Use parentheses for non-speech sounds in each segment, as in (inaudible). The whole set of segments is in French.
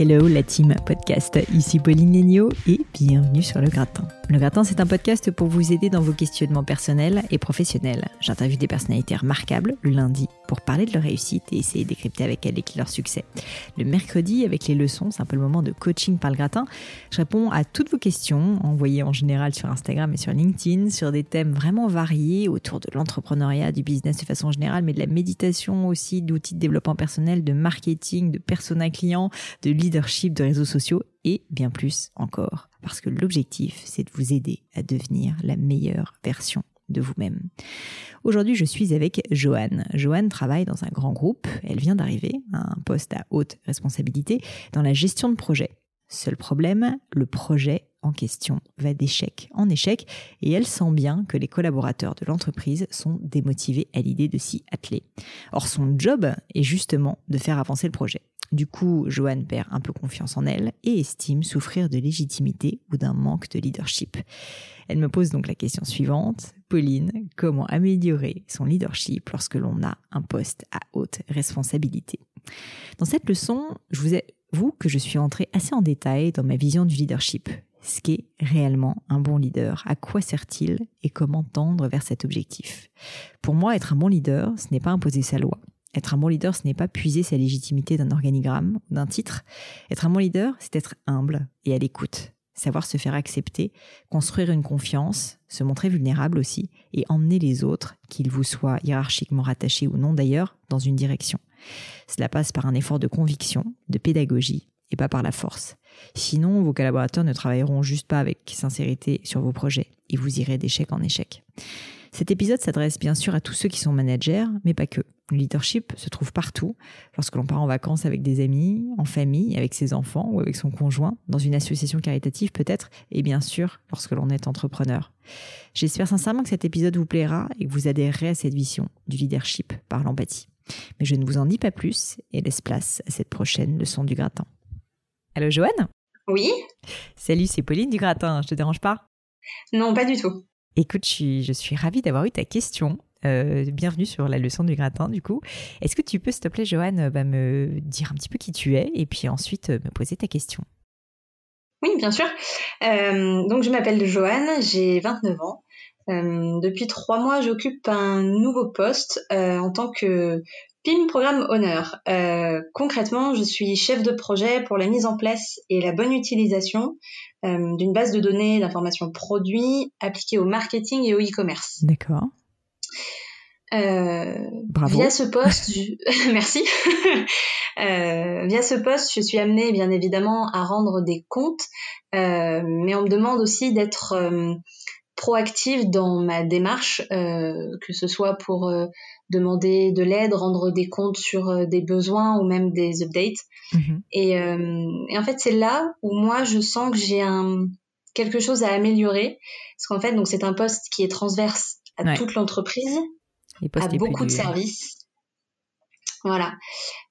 Hello la team podcast, ici Pauline Léniaud et bienvenue sur Le Gratin. Le Gratin c'est un podcast pour vous aider dans vos questionnements personnels et professionnels. J'interviewe des personnalités remarquables le lundi pour parler de leur réussite et essayer de décrypter avec elles leur succès. Le mercredi avec les leçons, c'est un peu le moment de coaching par le gratin. Je réponds à toutes vos questions envoyées en général sur Instagram et sur LinkedIn sur des thèmes vraiment variés autour de l'entrepreneuriat, du business de façon générale, mais de la méditation aussi, d'outils de développement personnel, de marketing, de persona client, de leadership de réseaux sociaux et bien plus encore. Parce que l'objectif, c'est de vous aider à devenir la meilleure version de vous-même. Aujourd'hui, je suis avec Joanne. Joanne travaille dans un grand groupe. Elle vient d'arriver à un poste à haute responsabilité dans la gestion de projet. Seul problème, le projet en question va d'échec en échec et elle sent bien que les collaborateurs de l'entreprise sont démotivés à l'idée de s'y atteler. Or, son job est justement de faire avancer le projet. Du coup, Joanne perd un peu confiance en elle et estime souffrir de légitimité ou d'un manque de leadership. Elle me pose donc la question suivante. Pauline, comment améliorer son leadership lorsque l'on a un poste à haute responsabilité? Dans cette leçon, je vous avoue que je suis entrée assez en détail dans ma vision du leadership. Ce qu'est réellement un bon leader, à quoi sert-il? Et comment tendre vers cet objectif? Pour moi, être un bon leader, ce n'est pas imposer sa loi, être un bon leader, ce n'est pas puiser sa légitimité d'un organigramme, d'un titre. Être un bon leader, c'est être humble et à l'écoute, savoir se faire accepter, construire une confiance, se montrer vulnérable aussi, et emmener les autres, qu'ils vous soient hiérarchiquement rattachés ou non d'ailleurs, dans une direction. Cela passe par un effort de conviction, de pédagogie, et pas par la force. Sinon, vos collaborateurs ne travailleront juste pas avec sincérité sur vos projets, et vous irez d'échec en échec. Cet épisode s'adresse bien sûr à tous ceux qui sont managers, mais pas que. Le leadership se trouve partout, lorsque l'on part en vacances avec des amis, en famille, avec ses enfants ou avec son conjoint, dans une association caritative peut-être, et bien sûr lorsque l'on est entrepreneur. J'espère sincèrement que cet épisode vous plaira et que vous adhérerez à cette vision du leadership par l'empathie. Mais je ne vous en dis pas plus et laisse place à cette prochaine leçon du gratin. Allô Joanne? Oui? Salut, c'est Pauline du gratin, je te dérange pas? Non, pas du tout. Écoute, je suis, ravie d'avoir eu ta question euh, bienvenue sur la leçon du gratin du coup. Est-ce que tu peux s'il te plaît Joanne bah, me dire un petit peu qui tu es et puis ensuite euh, me poser ta question? Oui bien sûr. Euh, donc je m'appelle Joanne, j'ai 29 ans. depuis trois mois j'occupe un nouveau poste en tant que PIM Programme Honneur. concrètement je suis chef de projet pour la mise en place et la bonne utilisation d'une base de données d'informations produits appliquée au marketing et au e-commerce. D'accord. Euh, via ce poste, (laughs) merci. euh, via ce poste, je suis amenée bien évidemment à rendre des comptes, euh, mais on me demande aussi d'être euh, proactive dans ma démarche, euh, que ce soit pour demander de l'aide, rendre des comptes sur des besoins ou même des updates. Mhm. Et, et, en fait, c'est là où moi je sens que j'ai un quelque chose à améliorer, parce qu'en fait, donc c'est un poste qui est transverse à toute l'entreprise, à beaucoup de services. Voilà.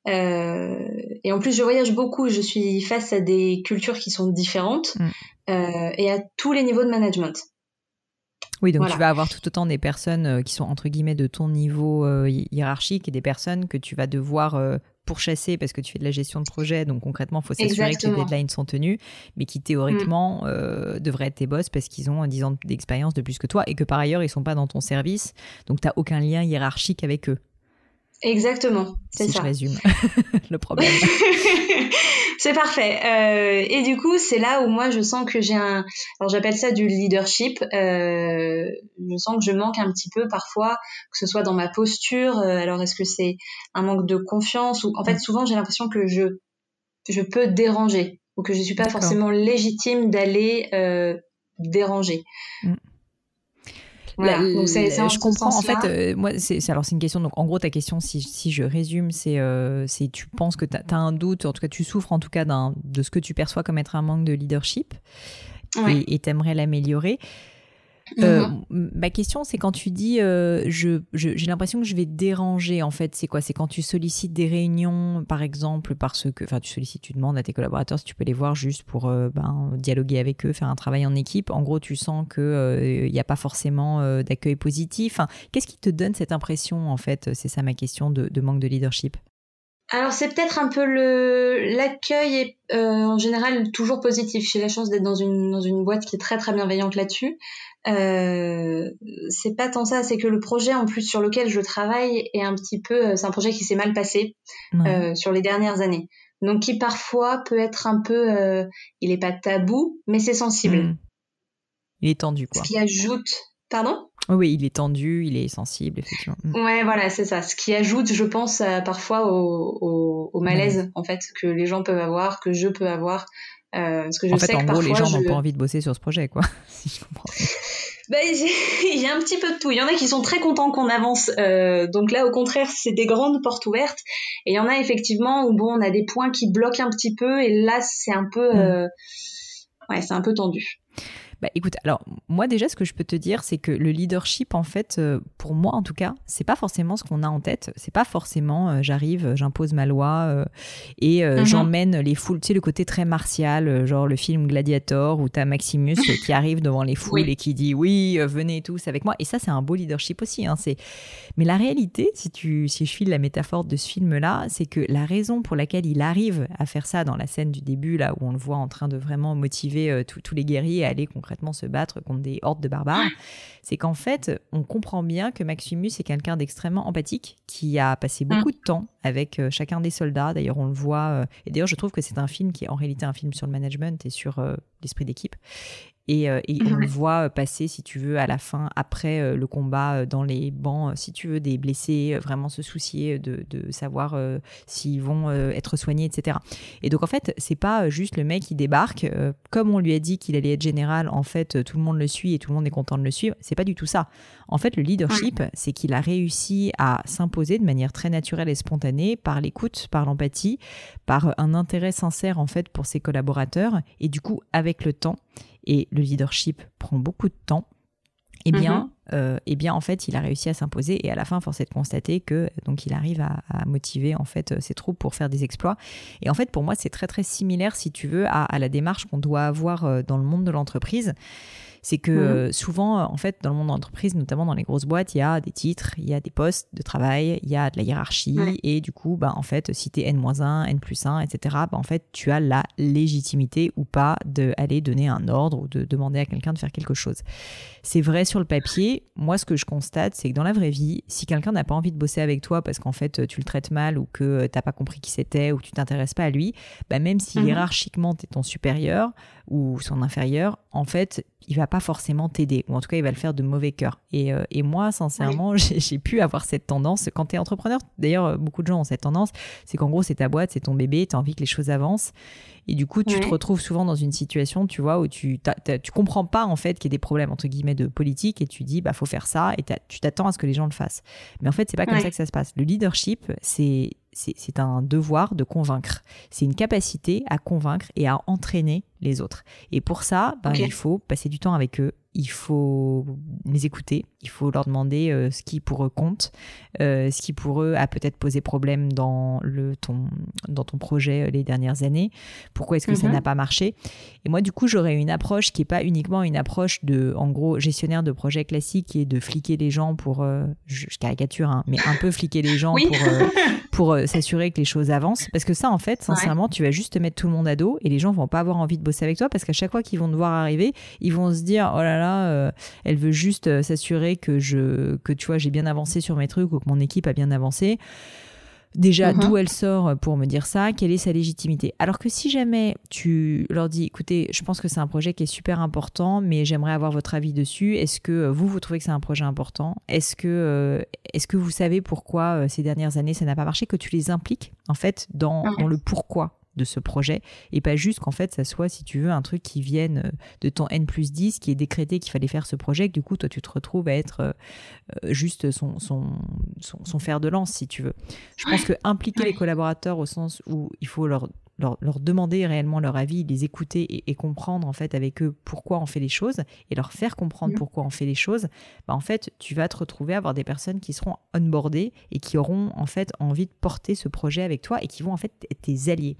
Euh, et en plus, je voyage beaucoup. Je suis face à des cultures qui sont différentes mm. euh, et à tous les niveaux de management. Oui, donc tu vas avoir tout autant des personnes qui sont entre guillemets de ton niveau hiérarchique et des personnes que tu vas devoir pourchasser parce que tu fais de la gestion de projet, donc concrètement, il faut s'assurer que les deadlines sont tenues, mais qui théoriquement mm. euh, devraient être tes boss parce qu'ils ont 10 ans d'expérience de plus que toi et que par ailleurs, ils sont pas dans ton service, donc tu n'as aucun lien hiérarchique avec eux. Exactement, c'est si ça. je résume (laughs) le problème. (laughs) c'est parfait. Euh, et du coup, c'est là où moi je sens que j'ai un, alors j'appelle ça du leadership. Euh, je sens que je manque un petit peu parfois, que ce soit dans ma posture. Euh, alors est-ce que c'est un manque de confiance ou en fait mm. souvent j'ai l'impression que je je peux déranger ou que je suis pas forcément légitime d'aller déranger. Mm je comprends. En fait, euh, moi, c'est alors c'est une question. Donc, en gros, ta question, si, si je résume, c'est euh, c'est tu penses que tu as, un doute, en tout cas, tu souffres en tout cas de ce que tu perçois comme être un manque de leadership et tu aimerais Euh, mhm. ma question, c'est quand tu dis euh, je, j'ai l'impression que je vais déranger, en fait, c'est quoi? C'est quand tu sollicites des réunions, par exemple, parce que, enfin, tu sollicites, tu demandes à tes collaborateurs si tu peux les voir juste pour euh, ben, dialoguer avec eux, faire un travail en équipe. En gros, tu sens qu'il n'y a pas forcément d'accueil positif. Qu'est-ce qui te donne cette impression, en fait? C'est ça ma question de, de manque de leadership. Alors c'est peut-être un peu le l'accueil est en général toujours positif. J'ai la chance d'être dans une dans une boîte qui est très très bienveillante là-dessus. Euh, c'est pas tant ça, c'est que le projet en plus sur lequel je travaille est un petit peu, euh, c'est un projet qui s'est mal passé euh, sur les dernières années, donc qui parfois peut être un peu, euh, il est pas tabou, mais c'est sensible. Hmm. Il est tendu quoi. Ce qui ajoute, pardon? Oui, il est tendu, il est sensible effectivement. Hmm. Ouais, voilà, c'est ça. Ce qui ajoute, je pense, parfois au, au, malaise en fait que les gens peuvent avoir, que je peux avoir. Euh, que je en fait, en gros, les gens n'ont pas envie de bosser sur ce projet, quoi. (laughs) si je comprends. (laughs) Ben, (laughs) il y a un petit peu de tout. Il y en a qui sont très contents qu'on avance. Euh, donc là, au contraire, c'est des grandes portes ouvertes. Et il y en a effectivement où bon, on a des points qui bloquent un petit peu. Et là, c'est un peu, mm. euh, ouais, c'est un peu tendu. Bah écoute, alors moi déjà ce que je peux te dire c'est que le leadership en fait euh, pour moi en tout cas, c'est pas forcément ce qu'on a en tête, c'est pas forcément euh, j'arrive, j'impose ma loi euh, et mhm. j'emmène les foules, tu sais le côté très martial, genre le film Gladiator où t'as Maximus qui arrive devant les foules et qui dit oui, venez tous avec moi. Et ça c'est un beau leadership aussi hein, c'est mais la réalité si tu si je file la métaphore de ce film là, c'est que la raison pour laquelle il arrive à faire ça dans la scène du début là où on le voit en train de vraiment motiver tous les guerriers à aller concrètement se battre contre des hordes de barbares, c'est qu'en fait, on comprend bien que Maximus est quelqu'un d'extrêmement empathique, qui a passé mm. beaucoup de temps avec euh, chacun des soldats. D'ailleurs, on le voit. Euh, et d'ailleurs, je trouve que c'est un film qui est en réalité un film sur le management et sur euh, l'esprit d'équipe. Et, euh, on le voit passer, si tu veux, à la fin, après euh, le combat, euh, dans les bancs, si tu veux, des blessés, vraiment se soucier de, savoir s'ils vont être soignés, etc. Et donc, en fait, c'est pas juste le mec qui débarque. comme on lui a dit qu'il allait être général, en fait, tout le monde le suit et tout le monde est content de le suivre. C'est pas du tout ça. En fait, le leadership, c'est qu'il a réussi à s'imposer de manière très naturelle et spontanée par l'écoute, par l'empathie, par un intérêt sincère, en fait, pour ses collaborateurs. Et du coup, avec le temps, et le leadership prend beaucoup de temps, eh bien, mhm. euh, eh bien, en fait, il a réussi à s'imposer et à la fin, force est de constater que donc il arrive à, motiver en fait ses troupes pour faire des exploits. Et en fait, pour moi, c'est très très similaire, si tu veux, à, à la démarche qu'on doit avoir euh, dans le monde de l'entreprise c'est que euh, souvent, en fait, dans le monde de l'entreprise, notamment dans les grosses boîtes, il y a des titres, il y a des postes de travail, il y a de la hiérarchie, et du coup, bah, en fait, si tu es N-1, N plus 1, etc., bah, en fait, tu as la légitimité ou pas d'aller donner un ordre ou de demander à quelqu'un de faire quelque chose. C'est vrai sur le papier. Moi, ce que je constate, c'est que dans la vraie vie, si quelqu'un n'a pas envie de bosser avec toi parce qu'en fait, tu le traites mal ou que tu n'as pas compris qui c'était ou que tu t'intéresses pas à lui, bah, même si mhm. hiérarchiquement, tu es ton supérieur ou son inférieur, en fait, il va pas forcément t'aider, ou en tout cas, il va le faire de mauvais cœur. Et, euh, et moi, sincèrement, (laughs) j'ai pu avoir cette tendance. Quand tu es entrepreneur, d'ailleurs, beaucoup de gens ont cette tendance, c'est qu'en gros, c'est ta boîte, c'est ton bébé, tu as envie que les choses avancent. Et du coup, tu te retrouves souvent dans une situation, tu vois, où tu, tu comprends pas, en fait, qu'il y a des problèmes, entre guillemets, de politique, et tu dis, bah, faut faire ça, et tu t'attends à ce que les gens le fassent. Mais en fait, c'est pas comme ça que ça se passe. Le leadership, c'est c'est un devoir de convaincre. C'est une capacité à convaincre et à entraîner les autres. Et pour ça, ben, il faut passer du temps avec eux, il faut les écouter, il faut leur demander euh, ce qui pour eux compte, euh, ce qui pour eux a peut-être posé problème dans, le, ton, dans ton projet euh, les dernières années, pourquoi est-ce que ça mhm. n'a pas marché? Et moi, du coup, j'aurais une approche qui n'est pas uniquement une approche de, en gros, gestionnaire de projet classique qui est de fliquer les gens pour, je, caricature, hein, mais un peu fliquer les gens pour, (laughs) pour s'assurer que les choses avancent. Parce que ça, en fait, sincèrement, tu vas juste te mettre tout le monde à dos et les gens vont pas avoir envie de bosser avec toi parce qu'à chaque fois qu'ils vont te voir arriver, ils vont se dire, oh là là, elle veut juste s'assurer que je que tu vois j'ai bien avancé sur mes trucs ou que mon équipe a bien avancé. Déjà, mhm. d'où elle sort pour me dire ça Quelle est sa légitimité Alors que si jamais tu leur dis, écoutez, je pense que c'est un projet qui est super important, mais j'aimerais avoir votre avis dessus. Est-ce que vous, vous trouvez que c'est un projet important? Est-ce que, euh, est-ce que vous savez pourquoi euh, ces dernières années ça n'a pas marché Que tu les impliques en fait dans, mhm. dans le pourquoi? De ce projet et pas juste qu'en fait ça soit si tu veux un truc qui vienne euh, de ton N plus 10 qui est décrété qu'il fallait faire ce projet que du coup toi tu te retrouves à être euh, euh, juste son, son, son, fer de lance si tu veux. Je pense que impliquer les collaborateurs au sens où il faut leur leur, demander réellement leur avis, les écouter et, comprendre en fait avec eux pourquoi on fait les choses et leur faire comprendre mmh. pourquoi on fait les choses, bah, en fait tu vas te retrouver à avoir des personnes qui seront onboardées et qui auront en fait envie de porter ce projet avec toi et qui vont en fait être tes alliés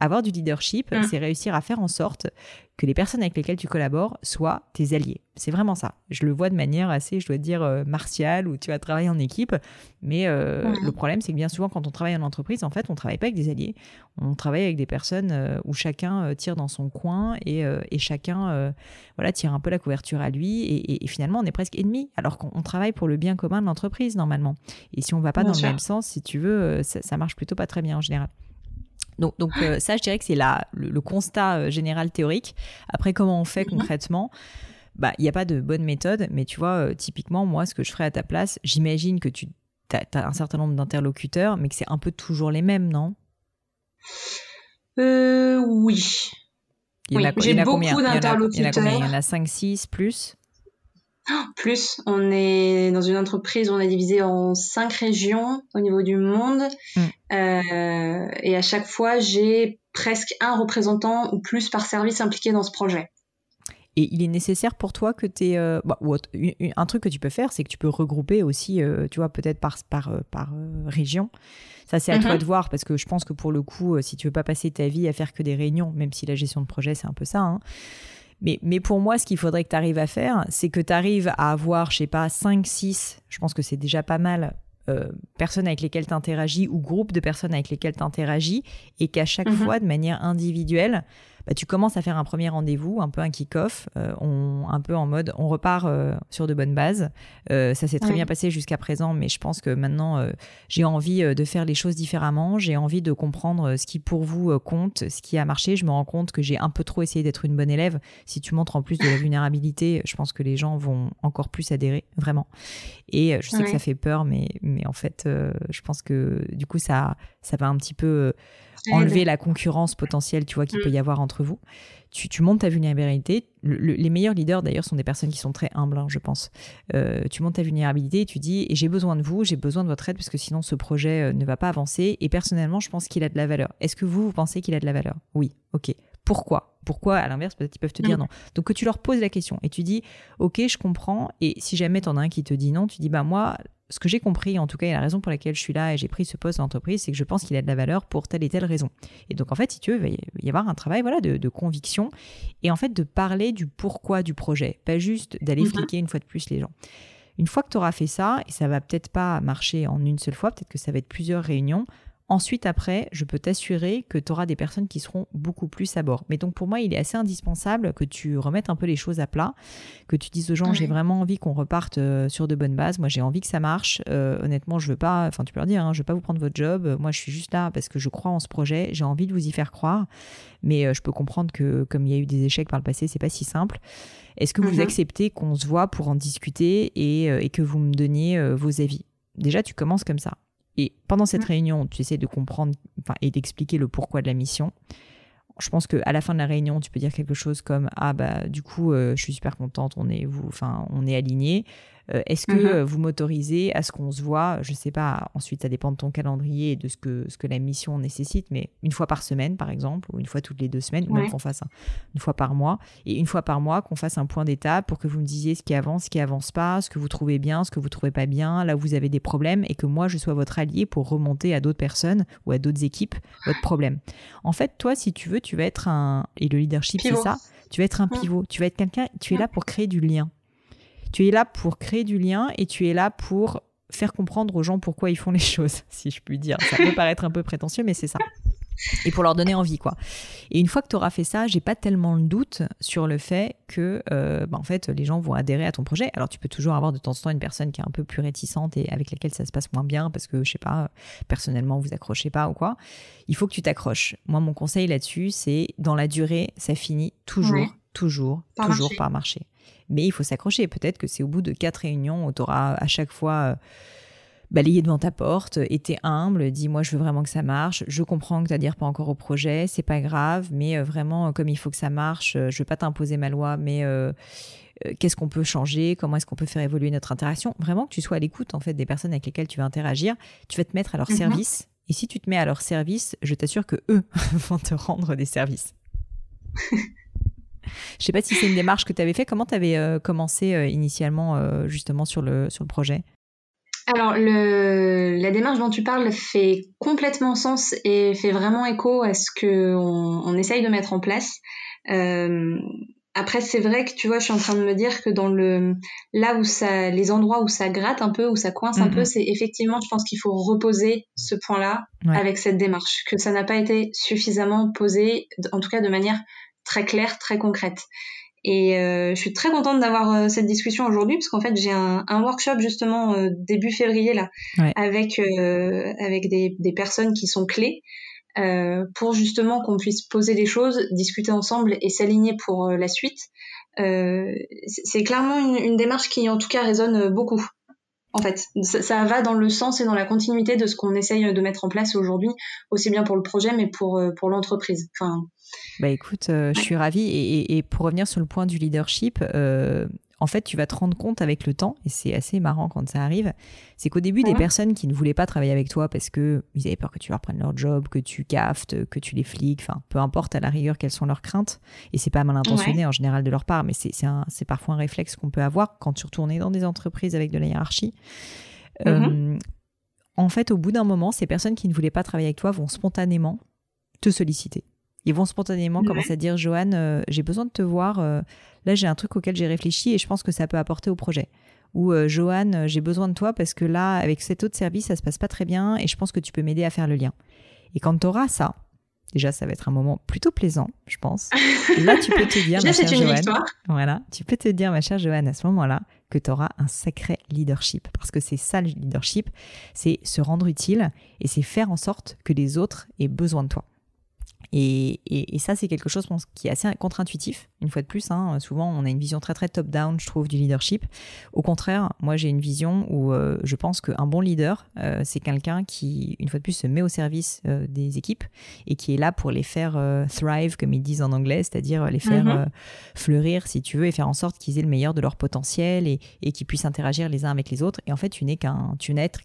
avoir du leadership, mmh. c'est réussir à faire en sorte que les personnes avec lesquelles tu collabores soient tes alliés. C'est vraiment ça. Je le vois de manière assez, je dois dire, euh, martiale, où tu vas travailler en équipe. Mais euh, le problème, c'est que bien souvent, quand on travaille en entreprise, en fait, on ne travaille pas avec des alliés. On travaille avec des personnes euh, où chacun tire dans son coin et, chacun voilà, tire un peu la couverture à lui. Et, finalement, on est presque ennemis, alors qu'on travaille pour le bien commun de l'entreprise, normalement. Et si on ne va pas dans le même sens, si tu veux, ça, ça marche plutôt pas très bien en général. Donc, donc euh, ça, je dirais que c'est le, le, constat euh, général théorique. Après, comment on fait mhm. concrètement? Bah, il n'y a pas de bonne méthode, mais tu vois, euh, typiquement, moi, ce que je ferais à ta place, j'imagine que tu as, un certain nombre d'interlocuteurs, mais que c'est un peu toujours les mêmes, non? Euh, oui. Il y en a, J'ai beaucoup d'interlocuteurs. Il y en a 5, 6 plus? Plus, on est dans une entreprise, on est divisé en cinq régions au niveau du monde. Mm. Euh, et à chaque fois, j'ai presque un représentant ou plus par service impliqué dans ce projet. Et il est nécessaire pour toi que tu aies. Euh, bah, un truc que tu peux faire, c'est que tu peux regrouper aussi, euh, tu vois, peut-être par, par, par région. Ça, c'est à toi mm-hmm. de voir, parce que je pense que pour le coup, si tu veux pas passer ta vie à faire que des réunions, même si la gestion de projet, c'est un peu ça, hein, mais, mais pour moi, ce qu'il faudrait que tu arrives à faire, c'est que tu arrives à avoir, je sais pas, 5, 6, je pense que c'est déjà pas mal, euh, personnes avec lesquelles tu interagis ou groupes de personnes avec lesquelles tu interagis et qu'à chaque mm-hmm. fois, de manière individuelle, bah, tu commences à faire un premier rendez-vous, un peu un kick-off, euh, un peu en mode on repart euh, sur de bonnes bases. Euh, ça s'est très bien passé jusqu'à présent, mais je pense que maintenant j'ai envie de faire les choses différemment. J'ai envie de comprendre ce qui pour vous compte, ce qui a marché. Je me rends compte que j'ai un peu trop essayé d'être une bonne élève. Si tu montres en plus de la vulnérabilité, je pense que les gens vont encore plus adhérer, vraiment. Et je sais que ça fait peur, mais, mais en fait, je pense que du coup, ça, ça va un petit peu enlever la concurrence potentielle, tu vois, qu'il peut y mm. avoir entre vous. Tu, tu montes ta vulnérabilité. les meilleurs leaders, d'ailleurs, sont des personnes qui sont très humbles, hein, je pense. Euh, tu montes ta vulnérabilité et tu dis, j'ai besoin de vous, j'ai besoin de votre aide, parce que sinon, ce projet euh, ne va pas avancer. Et personnellement, je pense qu'il a de la valeur. Est-ce que vous, vous pensez qu'il a de la valeur? Oui, ok. Pourquoi? Pourquoi À l'inverse, peut-être ils peuvent te dire mm. non. Donc que tu leur poses la question et tu dis, ok, je comprends. Et si jamais tu en as un qui te dit non, tu dis, bah moi, ce que j'ai compris, en tout cas, et la raison pour laquelle je suis là et j'ai pris ce poste d'entreprise, c'est que je pense qu'il a de la valeur pour telle et telle raison. Et donc, en fait, si tu veux, il va y avoir un travail voilà, de, conviction et en fait de parler du pourquoi du projet, pas juste d'aller mhm. fliquer une fois de plus les gens. Une fois que tu auras fait ça, et ça va peut-être pas marcher en une seule fois, peut-être que ça va être plusieurs réunions, Ensuite, après, je peux t'assurer que tu auras des personnes qui seront beaucoup plus à bord. Mais donc, pour moi, il est assez indispensable que tu remettes un peu les choses à plat, que tu dises aux gens, j'ai vraiment envie qu'on reparte euh, sur de bonnes bases. Moi, j'ai envie que ça marche. Euh, honnêtement, je veux pas, enfin, tu peux leur dire, hein, je veux pas vous prendre votre job. Moi, je suis juste là parce que je crois en ce projet. J'ai envie de vous y faire croire. Mais euh, je peux comprendre que, comme il y a eu des échecs par le passé, c'est pas si simple. Est-ce que vous mhm. acceptez qu'on se voit pour en discuter et, et que vous me donniez vos avis? Déjà, tu commences comme ça. Et pendant cette mm. réunion, tu essaies de comprendre et d'expliquer le pourquoi de la mission. Je pense qu'à la fin de la réunion, tu peux dire quelque chose comme ah bah du coup euh, je suis super contente, on est vous, enfin on est aligné. Euh, est-ce que Mhm. euh, vous m'autorisez à ce qu'on se voit Je sais pas. Ensuite, ça dépend de ton calendrier et de ce que ce que la mission nécessite, mais une fois par semaine, par exemple, ou une fois toutes les deux semaines, ou même qu'on fasse un- une fois par mois, et une fois par mois qu'on fasse un point d'étape pour que vous me disiez ce qui avance, ce qui avance pas, ce que vous trouvez bien, ce que vous trouvez pas bien, là où vous avez des problèmes, et que moi je sois votre allié pour remonter à d'autres personnes ou à d'autres équipes votre problème. En fait, toi, si tu veux, tu vas être un et le leadership, c'est ça. Tu vas être un Mm. pivot. Tu vas être quelqu'un. Tu es Mm. là pour créer du lien. Tu es là pour créer du lien et tu es là pour faire comprendre aux gens pourquoi ils font les (laughs) choses, si je puis dire. Ça peut paraître un peu prétentieux, mais c'est ça. Et pour leur donner envie, quoi. Et une fois que tu auras fait ça, j'ai pas tellement le doute sur le fait que, euh, bah, en fait, les gens vont adhérer à ton projet. Alors, tu peux toujours avoir de temps en temps une personne qui est un peu plus réticente et avec laquelle ça se passe moins bien parce que, je sais pas, personnellement, vous accrochez pas ou quoi. Il faut que tu t'accroches. Moi, mon conseil là-dessus, c'est dans la durée, ça finit toujours, Ouais. toujours, Par toujours par marcher. Mais il faut s'accrocher. Peut-être que c'est au bout de quatre réunions où tu auras à chaque fois euh, balayé devant ta porte, été humble, dis moi je veux vraiment que ça marche, je comprends que tu n'adhères pas encore au projet, c'est pas grave, mais euh, vraiment euh, comme il faut que ça marche, euh, je veux pas t'imposer ma loi, mais euh, euh, qu'est-ce qu'on peut changer, comment est-ce qu'on peut faire évoluer notre interaction, vraiment que tu sois à l'écoute en fait des personnes avec lesquelles tu vas interagir, tu vas te mettre à leur Mhm. service, et si tu te mets à leur service, je t'assure que eux (laughs) vont te rendre des services. (laughs) Je sais pas si c'est une démarche que tu avais fait. Comment tu avais commencé euh, initialement euh, justement sur le, sur le projet? Alors, le, la démarche dont tu parles fait complètement sens et fait vraiment écho à ce que on, essaye de mettre en place. Euh, après, c'est vrai que tu vois, je suis en train de me dire que dans le là où ça, les endroits où ça gratte un peu, où ça coince un Mhm. peu, c'est effectivement, je pense qu'il faut reposer ce point-là Ouais. avec cette démarche, que ça n'a pas été suffisamment posé, en tout cas de manière très claire, très concrète. Et euh, je suis très contente d'avoir euh, cette discussion aujourd'hui parce qu'en fait j'ai un, un workshop justement euh, début février là Ouais. avec euh, avec des, des personnes qui sont clés euh, pour justement qu'on puisse poser les choses, discuter ensemble et s'aligner pour euh, la suite. Euh, c'est clairement une, une démarche qui en tout cas résonne beaucoup. En fait, ça, ça va dans le sens et dans la continuité de ce qu'on essaye de mettre en place aujourd'hui, aussi bien pour le projet mais pour pour l'entreprise. Enfin, Bah écoute, euh, je suis ravie. Et, et- et pour revenir sur le point du leadership, euh, en fait, tu vas te rendre compte avec le temps, et c'est assez marrant quand ça arrive, c'est qu'au début, des personnes qui ne voulaient pas travailler avec toi parce que ils avaient peur que tu leur prennes leur job, que tu caftes, que tu les fliques, enfin, peu importe à la rigueur quelles sont leurs craintes, et c'est pas mal intentionné en général de leur part, mais c'est parfois un réflexe qu'on peut avoir quand surtout on est dans des entreprises avec de la hiérarchie. Euh, en fait, au bout d'un moment, ces personnes qui ne voulaient pas travailler avec toi vont spontanément te solliciter. Ils vont spontanément Ouais. commencer à dire Johan, euh, j'ai besoin de te voir. euh, là, j'ai un truc auquel j'ai réfléchi et je pense que ça peut apporter au projet. Ou euh, Johan, euh, j'ai besoin de toi parce que là, avec cet autre service, ça se passe pas très bien et je pense que tu peux m'aider à faire le lien. Et quand tu auras ça, déjà, ça va être un moment plutôt plaisant, je pense. Là, tu peux te dire, (laughs) ma chère Joanne, victoire. voilà, tu peux te dire, ma chère Joanne, à ce moment-là, que tu auras un sacré leadership. Parce que c'est ça le leadership, c'est se rendre utile et c'est faire en sorte que les autres aient besoin de toi. Et, et- et ça, c'est quelque chose je pense, qui est assez contre-intuitif, une fois de plus. hein. Souvent, on a une vision très très top-down, je trouve, du leadership. Au contraire, moi, j'ai une vision où euh, je pense qu'un bon leader, euh, c'est quelqu'un qui, une fois de plus, se met au service euh, des équipes et qui est là pour les faire thrive, comme ils disent en anglais, c'est-à-dire les faire Mhm. fleurir, si tu veux, et faire en sorte qu'ils aient le meilleur de leur potentiel et, et qu'ils puissent interagir les uns avec les autres. Et en fait, tu n'es qu'un,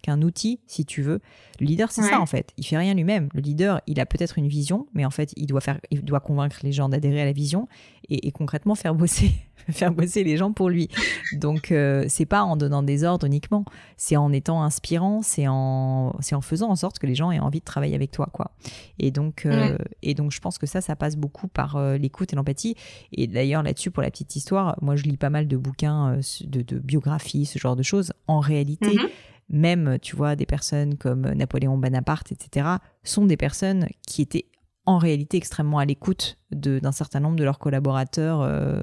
qu'un outil, si tu veux. Le leader, c'est Ouais. ça, en fait. Il fait rien lui-même. Le leader, il a peut-être une vision, mais en fait, il doit faire, il doit convaincre les gens d'adhérer à la vision et, et concrètement faire bosser, (laughs) faire bosser les gens pour lui. Donc, euh, c'est pas en donnant des ordres uniquement. C'est en étant inspirant, c'est en, c'est en faisant en sorte que les gens aient envie de travailler avec toi, quoi. Et donc, euh, et donc, je pense que ça, ça passe beaucoup par euh, l'écoute et l'empathie. Et d'ailleurs, là-dessus, pour la petite histoire, moi, je lis pas mal de bouquins euh, de, de biographies, ce genre de choses. En réalité, Mhm. même, tu vois, des personnes comme Napoléon Bonaparte, etc., sont des personnes qui étaient en réalité extrêmement à l'écoute d'un certain nombre de leurs collaborateurs euh,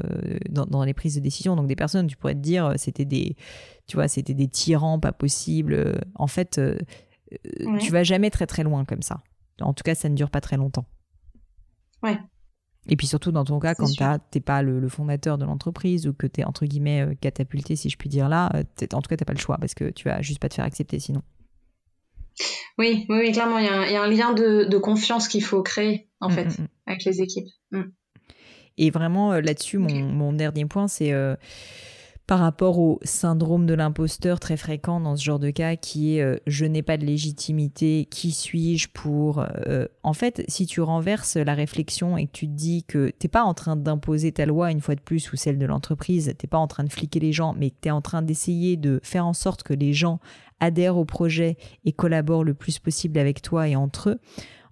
dans, dans les prises de décision. Donc des personnes, tu pourrais te dire, euh, c'était des, tu vois, c'était des tyrans, pas possible. Euh, En fait, euh, Ouais. tu vas jamais très très loin comme ça. En tout cas, ça ne dure pas très longtemps. Ouais. Et puis surtout dans ton cas, quand t'es pas le, le fondateur de l'entreprise ou que t'es entre guillemets catapulté, si je puis dire là, en tout cas t'as pas le choix parce que tu vas juste pas te faire accepter sinon. Oui, oui, oui, clairement, il y, a un- il y a un lien de, de confiance qu'il faut créer en Mm, fait mm, mm. avec les équipes. Et vraiment euh, là-dessus, mon dernier point, c'est euh, par rapport au syndrome de l'imposteur très fréquent dans ce genre de cas qui est euh, je n'ai pas de légitimité, qui suis-je pour... Euh, en fait, si tu renverses la réflexion et que tu te dis que t'es pas en train d'imposer ta loi une fois de plus ou celle de l'entreprise, t'es pas en train de fliquer les gens, mais que tu es en train d'essayer de faire en sorte que les gens adhèrent au projet et collaborent le plus possible avec toi et entre eux,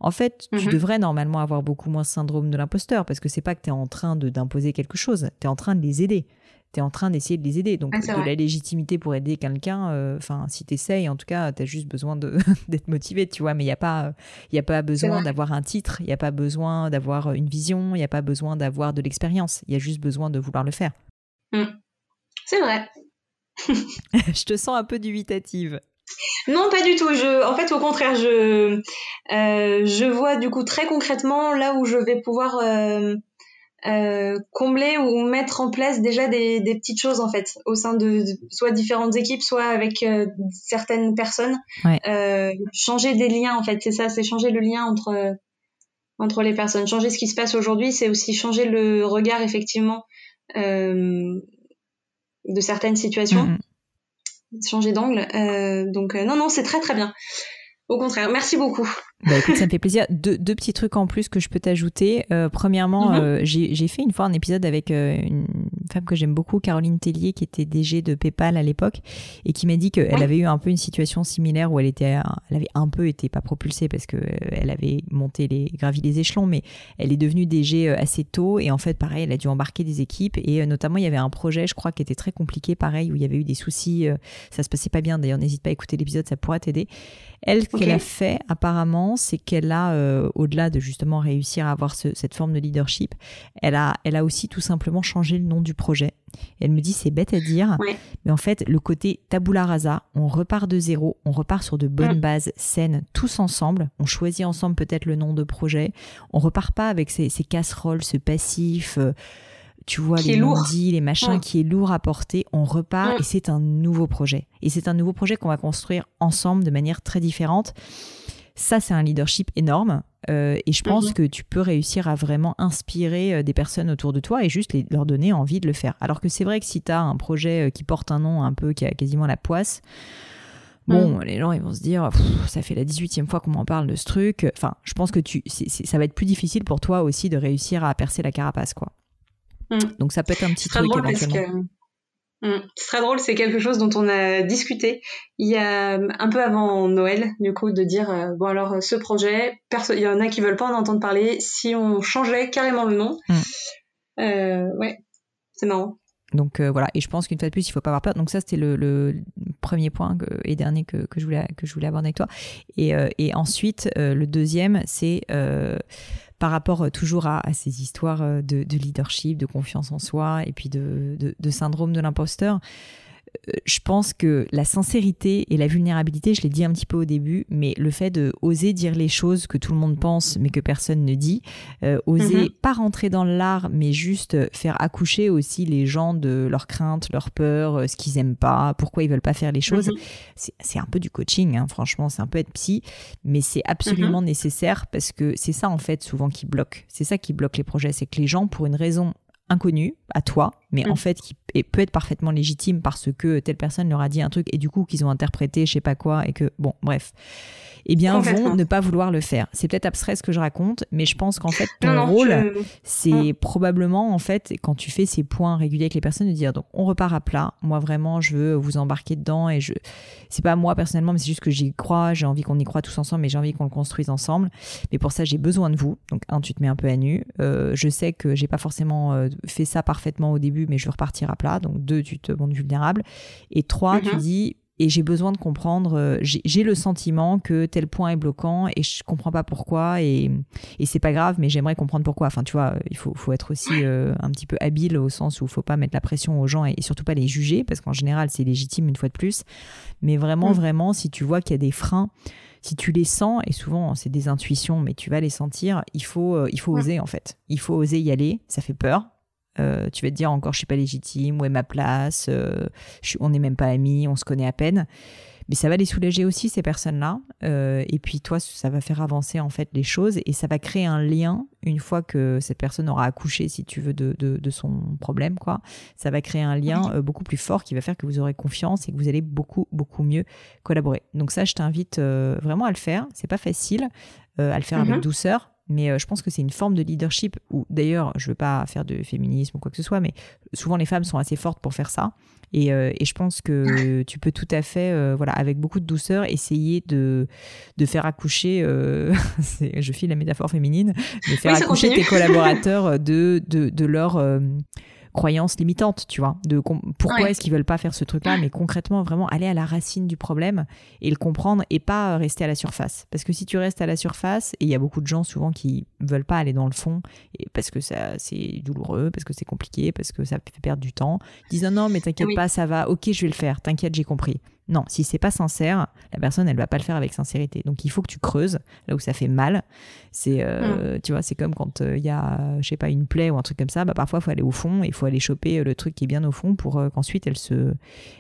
en fait, tu mhm. devrais normalement avoir beaucoup moins syndrome de l'imposteur parce que c'est pas que tu es en train d'imposer quelque chose, tu es en train de les aider tu es en train d'essayer de les aider. Donc, de la légitimité pour aider quelqu'un, euh, enfin, si tu essayes, en tout cas, tu as juste besoin (laughs) d'être motivé, tu vois. Mais il n'y a, pas, a pas besoin d'avoir un titre, il n'y a pas besoin d'avoir une vision, il n'y a pas besoin d'avoir de l'expérience. Il y a juste besoin de vouloir le faire. Mmh. C'est vrai. (laughs) je te sens un peu dubitative. Non, pas du tout. Je, en fait, au contraire, je, euh, je vois du coup très concrètement là où je vais pouvoir euh, euh, combler ou mettre en place déjà des, des, petites choses en fait au sein de, soit différentes équipes, soit avec euh, certaines personnes. Euh, changer des liens en fait, c'est ça, c'est changer le lien entre entre les personnes. Changer ce qui se passe aujourd'hui, c'est aussi changer le regard effectivement euh, de certaines situations, mm-hmm. changer d'angle. donc non non, c'est très très bien. Au contraire, merci beaucoup. Bah écoute, ça me fait plaisir. Deux, deux, petits trucs en plus que je peux t'ajouter. Euh, premièrement, mhm. euh, j'ai fait une fois un épisode avec euh, une femme que j'aime beaucoup, Caroline Tellier, qui était DG de PayPal à l'époque, et qui m'a dit qu'elle avait eu un peu une situation similaire où elle était, elle avait un peu été pas propulsée parce que elle avait monté les, gravi les échelons, mais elle est devenue DG assez tôt, et en fait, pareil, elle a dû embarquer des équipes, et notamment il y avait un projet, je crois, qui était très compliqué, pareil, où il y avait eu des soucis, ça se passait pas bien. D'ailleurs, n'hésite pas à écouter l'épisode, ça pourra t'aider. Elle, ce qu'elle a fait apparemment, c'est qu'elle a, euh, au-delà de justement réussir à avoir cette forme de leadership, elle a, elle a aussi tout simplement changé le nom du projet. elle me dit, c'est bête à dire, mais en fait, le côté tabula rasa, on repart de zéro, on repart sur de bonnes mm. bases saines, tous ensemble, on choisit ensemble peut-être le nom de projet, on repart pas avec ces, casseroles, ce passif. Euh, tu vois, les non-dits, les machins, qui est lourd à porter, on repart et c'est un nouveau projet. Et c'est un nouveau projet qu'on va construire ensemble de manière très différente. Ça, c'est un leadership énorme. Euh, et je pense mhm. que tu peux réussir à vraiment inspirer euh, des personnes autour de toi et juste leur donner envie de le faire. Alors que c'est vrai que si tu as un projet euh, qui porte un nom un peu qui a quasiment la poisse, Bon, les gens, ils vont se dire, ça fait la 18e fois qu'on m'en parle de ce truc. Enfin, je pense que tu, ça va être plus difficile pour toi aussi de réussir à percer la carapace, quoi. Mm. Donc ça peut être un petit truc éventuellement. Mm. C'est très drôle, c'est quelque chose dont on a discuté il y a un peu avant Noël, du coup, de dire euh, bon alors ce projet, il y en a qui veulent pas en entendre parler. Si on changeait carrément le nom, mm. euh, ouais, c'est marrant. Donc euh, voilà, et je pense qu'une fois de plus, il faut pas avoir peur. Donc ça, c'était le, premier point et dernier que, je voulais, que je voulais aborder avec toi. Et, et ensuite, le deuxième, c'est par rapport euh, toujours à, ces histoires euh, de, leadership, de confiance en soi et puis de syndrome de l'imposteur. Je pense que la sincérité et la vulnérabilité, je l'ai dit un petit peu au début, mais le fait de oser dire les choses que tout le monde pense mais que personne ne dit, euh, oser mhm. pas rentrer dans l'art mais juste faire accoucher aussi les gens de leurs craintes, leurs peurs, euh, ce qu'ils aiment pas, pourquoi ils veulent pas faire les choses, mhm. c'est un peu du coaching, hein, franchement, c'est un peu être psy, mais c'est absolument mhm. nécessaire parce que c'est ça en fait souvent qui bloque, c'est ça qui bloque les projets, c'est que les gens pour une raison inconnu à toi, mais en fait qui peut être parfaitement légitime parce que telle personne leur a dit un truc et du coup qu'ils ont interprété je sais pas quoi et que bon bref eh bien, vont ne pas vouloir le faire. C'est peut-être abstrait ce que je raconte, mais je pense qu'en fait, ton rôle, c'est mm. probablement, en fait, quand tu fais ces points réguliers avec les personnes, de dire, donc, on repart à plat. Moi, vraiment, je veux vous embarquer dedans et je, c'est pas moi personnellement, mais c'est juste que j'y crois, j'ai envie qu'on y croit tous ensemble, mais j'ai envie qu'on le construise ensemble. Mais pour ça, j'ai besoin de vous. Donc, un, tu te mets un peu à nu. Euh, je sais que j'ai pas forcément euh, fait ça parfaitement au début, mais je veux repartir à plat. Donc, deux, tu te montres vulnérable. Et trois, tu mm-hmm. dis, et j'ai besoin de comprendre. Euh, j'ai le sentiment que tel point est bloquant et je comprends pas pourquoi et, et c'est pas grave, mais j'aimerais comprendre pourquoi. Enfin, tu vois, il faut, faut être aussi euh, un petit peu habile au sens où il faut pas mettre la pression aux gens et, surtout pas les juger parce qu'en général c'est légitime une fois de plus. Mais vraiment, mm. vraiment, si tu vois qu'il y a des freins, si tu les sens et souvent c'est des intuitions, mais tu vas les sentir, il faut, euh, il faut oser en fait. Il faut oser y aller. Ça fait peur, euh, tu vas te dire encore, je suis pas légitime, où est ma place, euh, on n'est même pas amis, on se connaît à peine. mais ça va les soulager aussi ces personnes-là. Euh, et puis toi, ça va faire avancer en fait les choses et ça va créer un lien une fois que cette personne aura accouché, si tu veux, de, de, son problème, quoi. Ça va créer un lien beaucoup plus fort qui va faire que vous aurez confiance et que vous allez beaucoup beaucoup mieux collaborer. Donc ça, je t'invite vraiment à le faire. C'est pas facile à le faire avec mhm. douceur, mais je pense que c'est une forme de leadership où, d'ailleurs, je veux pas faire de féminisme ou quoi que ce soit, mais souvent les femmes sont assez fortes pour faire ça. Euh, et, je pense que tu peux tout à fait, euh, voilà, avec beaucoup de douceur, essayer de, de faire accoucher, euh, (laughs) je file la métaphore féminine, de faire accoucher tes collaborateurs de, de, de leur croyances limitantes, tu vois, de pourquoi est-ce qu'ils veulent pas faire ce truc-là, mais concrètement vraiment aller à la racine du problème et le comprendre et pas rester à la surface. Parce que si tu restes à la surface, et il y a beaucoup de gens souvent qui veulent pas aller dans le fond, et parce que ça c'est douloureux, parce que c'est compliqué, parce que ça fait perdre du temps, ils disent non non mais t'inquiète pas, ça va, ok je vais le faire, t'inquiète j'ai compris. Non, si c'est pas sincère, la personne elle va pas le faire avec sincérité. Donc il faut que tu creuses là où ça fait mal. C'est euh, mm. tu vois, c'est comme quand il euh, y a je sais pas une plaie ou un truc comme ça, bah parfois il faut aller au fond et il faut aller choper euh, le truc qui est bien au fond pour qu'ensuite elle se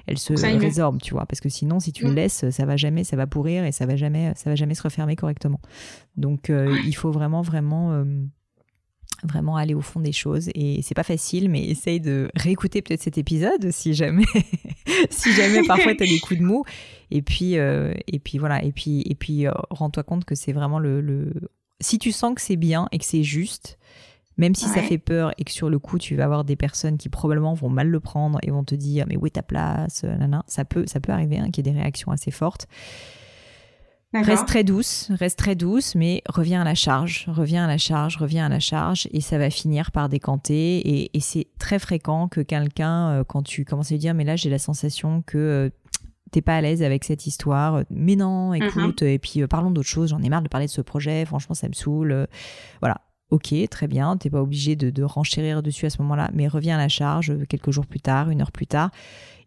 elle se résorbe, tu vois, parce que sinon si tu le mm. laisses, ça va jamais, ça va pourrir et ça va jamais ça va jamais se refermer correctement. Donc il faut vraiment vraiment vraiment aller au fond des choses. Et c'est pas facile mais essaye de réécouter peut-être cet épisode si jamais (laughs) si jamais parfois tu as des coups de mou. Et puis euh, et puis voilà. Et puis et puis euh, rends-toi compte que c'est vraiment le, si tu sens que c'est bien et que c'est juste même si ça fait peur et que sur le coup tu vas avoir des personnes qui probablement vont mal le prendre et vont te dire mais où est ta place? Ça peut ça peut arriver hein, qu'il y ait des réactions assez fortes Reste très douce, reste très douce, mais reviens à la charge, reviens à la charge, reviens à la charge, et ça va finir par décanter. Et, c'est très fréquent que quelqu'un, euh, quand tu commences à lui dire, mais là j'ai la sensation que euh, t'es pas à l'aise avec cette histoire, mais non, mhm. écoute, et puis euh, parlons d'autre chose, j'en ai marre de parler de ce projet, franchement ça me saoule. voilà, ok, très bien, t'es pas obligé de, de, renchérir dessus à ce moment-là, mais reviens à la charge quelques jours plus tard, une heure plus tard,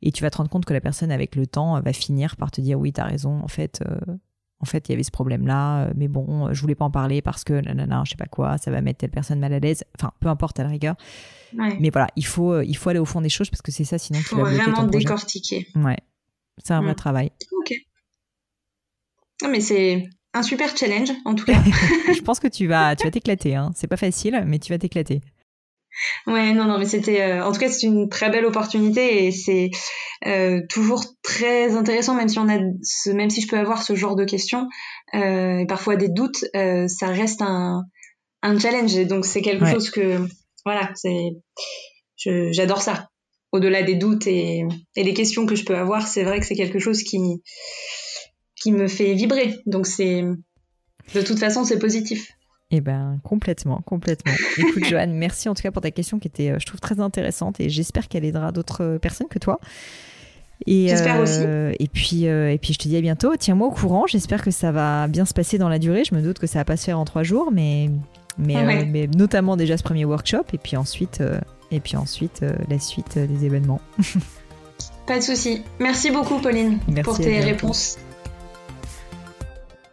et tu vas te rendre compte que la personne avec le temps va finir par te dire oui, t'as raison, en fait, en fait, il y avait ce problème-là, euh, mais bon, euh, je voulais pas en parler parce que, nanana, je sais pas quoi, ça va mettre telle personne mal à l'aise. Enfin, peu importe à la rigueur. Mais voilà, il faut, euh, il faut aller au fond des choses parce que c'est ça, sinon tu vas vraiment décortiquer. Ouais, c'est un vrai travail. Ok. mais c'est un super challenge en tout cas. (laughs) je pense que tu vas, tu vas t'éclater. Hein. C'est pas facile, mais tu vas t'éclater. Ouais, non, non, mais c'était, euh, en tout cas, c'est une très belle opportunité et c'est euh, toujours très intéressant, même si on a, ce, même si je peux avoir ce genre de questions euh, et parfois des doutes, ça reste un, un challenge et donc c'est quelque chose que, voilà, c'est, j'adore ça. Au-delà des doutes et, et les questions que je peux avoir, c'est vrai que c'est quelque chose qui, qui me fait vibrer. Donc c'est, de toute façon, c'est positif. Eh ben complètement, complètement. (laughs) Écoute Joanne, merci en tout cas pour ta question qui était, euh, je trouve, très intéressante et j'espère qu'elle aidera d'autres euh, personnes que toi. Et, J'espère aussi. Euh, et puis, et puis je te dis à bientôt. Tiens-moi au courant. J'espère que ça va bien se passer dans la durée. Je me doute que ça va pas se faire en trois jours, mais, mais, mais notamment déjà ce premier workshop et puis ensuite, et puis ensuite la suite des événements. (laughs) pas de souci. Merci beaucoup Pauline pour tes réponses.